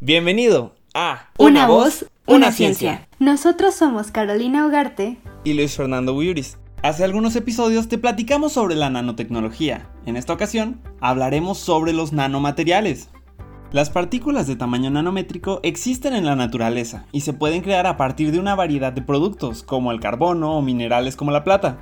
Bienvenido a Una, voz, una, ciencia. Nosotros somos Carolina Ugarte y Luis Fernando Buyuris. Hace algunos episodios te platicamos sobre la nanotecnología. En esta ocasión hablaremos sobre los nanomateriales. Las partículas de tamaño nanométrico existen en la naturaleza y se pueden crear a partir de una variedad de productos, como el carbono o minerales como la plata.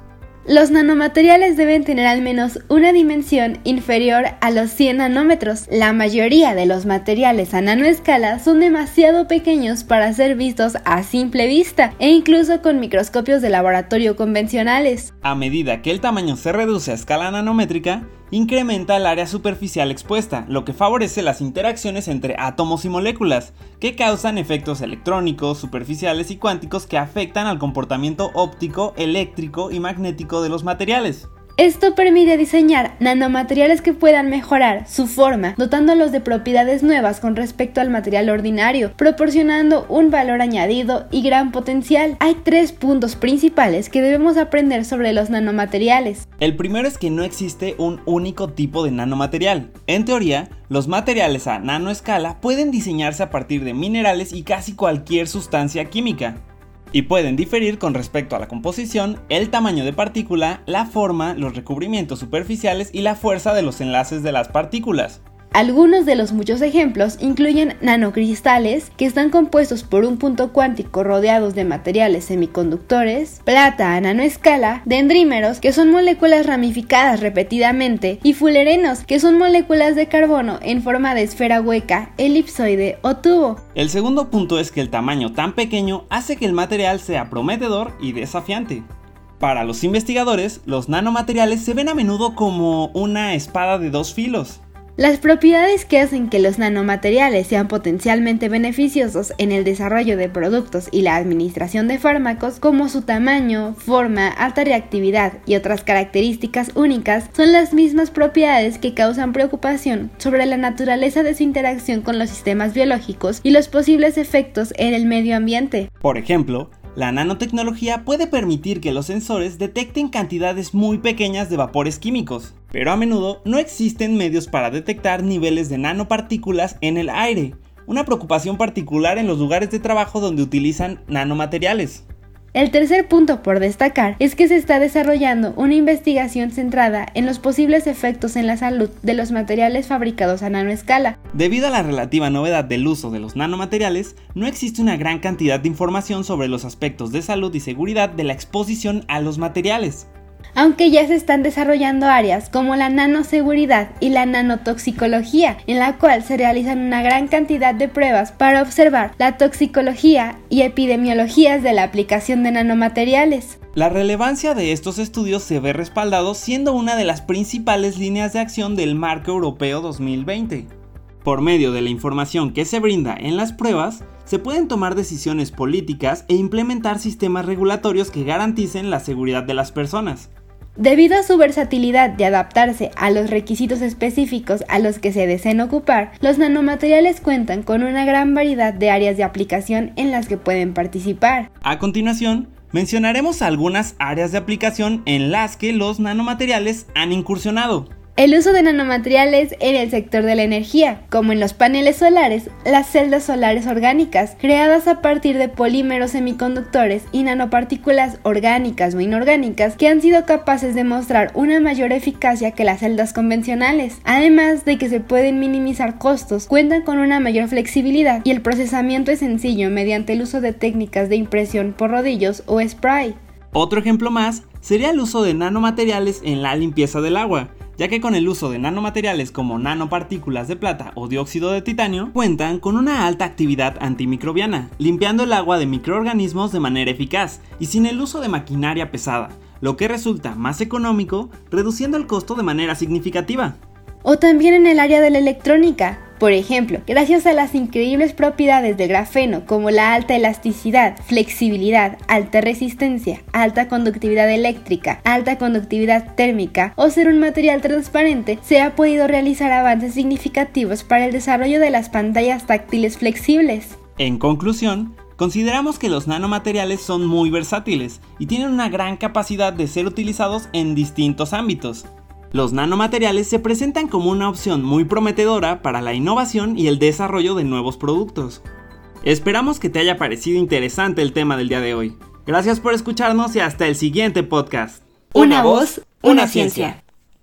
Los nanomateriales deben tener al menos una dimensión inferior a los 100 nanómetros. La mayoría de los materiales a nanoescala son demasiado pequeños para ser vistos a simple vista e incluso con microscopios de laboratorio convencionales. A medida que el tamaño se reduce a escala nanométrica, incrementa el área superficial expuesta, lo que favorece las interacciones entre átomos y moléculas, que causan efectos electrónicos, superficiales y cuánticos que afectan al comportamiento óptico, eléctrico y magnético de los materiales. Esto permite diseñar nanomateriales que puedan mejorar su forma, dotándolos de propiedades nuevas con respecto al material ordinario, proporcionando un valor añadido y gran potencial. Hay tres puntos principales que debemos aprender sobre los nanomateriales. El primero es que no existe un único tipo de nanomaterial. En teoría, los materiales a nanoescala pueden diseñarse a partir de minerales y casi cualquier sustancia química y pueden diferir con respecto a la composición, el tamaño de partícula, la forma, los recubrimientos superficiales y la fuerza de los enlaces de las partículas. Algunos de los muchos ejemplos incluyen nanocristales, que están compuestos por un punto cuántico rodeados de materiales semiconductores, plata a nanoescala, dendrímeros, que son moléculas ramificadas repetidamente, y fulerenos, que son moléculas de carbono en forma de esfera hueca, elipsoide o tubo. El segundo punto es que el tamaño tan pequeño hace que el material sea prometedor y desafiante. Para los investigadores, los nanomateriales se ven a menudo como una espada de dos filos. Las propiedades que hacen que los nanomateriales sean potencialmente beneficiosos en el desarrollo de productos y la administración de fármacos, como su tamaño, forma, alta reactividad y otras características únicas, son las mismas propiedades que causan preocupación sobre la naturaleza de su interacción con los sistemas biológicos y los posibles efectos en el medio ambiente. Por ejemplo, la nanotecnología puede permitir que los sensores detecten cantidades muy pequeñas de vapores químicos, pero a menudo no existen medios para detectar niveles de nanopartículas en el aire, una preocupación particular en los lugares de trabajo donde utilizan nanomateriales. El tercer punto por destacar es que se está desarrollando una investigación centrada en los posibles efectos en la salud de los materiales fabricados a nanoescala. Debido a la relativa novedad del uso de los nanomateriales, no existe una gran cantidad de información sobre los aspectos de salud y seguridad de la exposición a los materiales aunque ya se están desarrollando áreas como la nanoseguridad y la nanotoxicología, en la cual se realizan una gran cantidad de pruebas para observar la toxicología y epidemiologías de la aplicación de nanomateriales. La relevancia de estos estudios se ve respaldado siendo una de las principales líneas de acción del Marco Europeo 2020. Por medio de la información que se brinda en las pruebas, se pueden tomar decisiones políticas e implementar sistemas regulatorios que garanticen la seguridad de las personas. Debido a su versatilidad de adaptarse a los requisitos específicos a los que se deseen ocupar, los nanomateriales cuentan con una gran variedad de áreas de aplicación en las que pueden participar. A continuación, mencionaremos algunas áreas de aplicación en las que los nanomateriales han incursionado. El uso de nanomateriales en el sector de la energía, como en los paneles solares, las celdas solares orgánicas, creadas a partir de polímeros semiconductores y nanopartículas orgánicas o inorgánicas que han sido capaces de mostrar una mayor eficacia que las celdas convencionales. Además de que se pueden minimizar costos, cuentan con una mayor flexibilidad y el procesamiento es sencillo mediante el uso de técnicas de impresión por rodillos o spray. Otro ejemplo más sería el uso de nanomateriales en la limpieza del agua ya que con el uso de nanomateriales como nanopartículas de plata o dióxido de titanio, cuentan con una alta actividad antimicrobiana, limpiando el agua de microorganismos de manera eficaz y sin el uso de maquinaria pesada, lo que resulta más económico, reduciendo el costo de manera significativa. O también en el área de la electrónica, por ejemplo, gracias a las increíbles propiedades del grafeno como la alta elasticidad, flexibilidad, alta resistencia, alta conductividad eléctrica, alta conductividad térmica o ser un material transparente, se ha podido realizar avances significativos para el desarrollo de las pantallas táctiles flexibles. En conclusión, Consideramos que los nanomateriales son muy versátiles y tienen una gran capacidad de ser utilizados en distintos ámbitos, Los nanomateriales se presentan como una opción muy prometedora para la innovación y el desarrollo de nuevos productos. Esperamos que te haya parecido interesante el tema del día de hoy. Gracias por escucharnos y hasta el siguiente podcast. Una voz, una ciencia.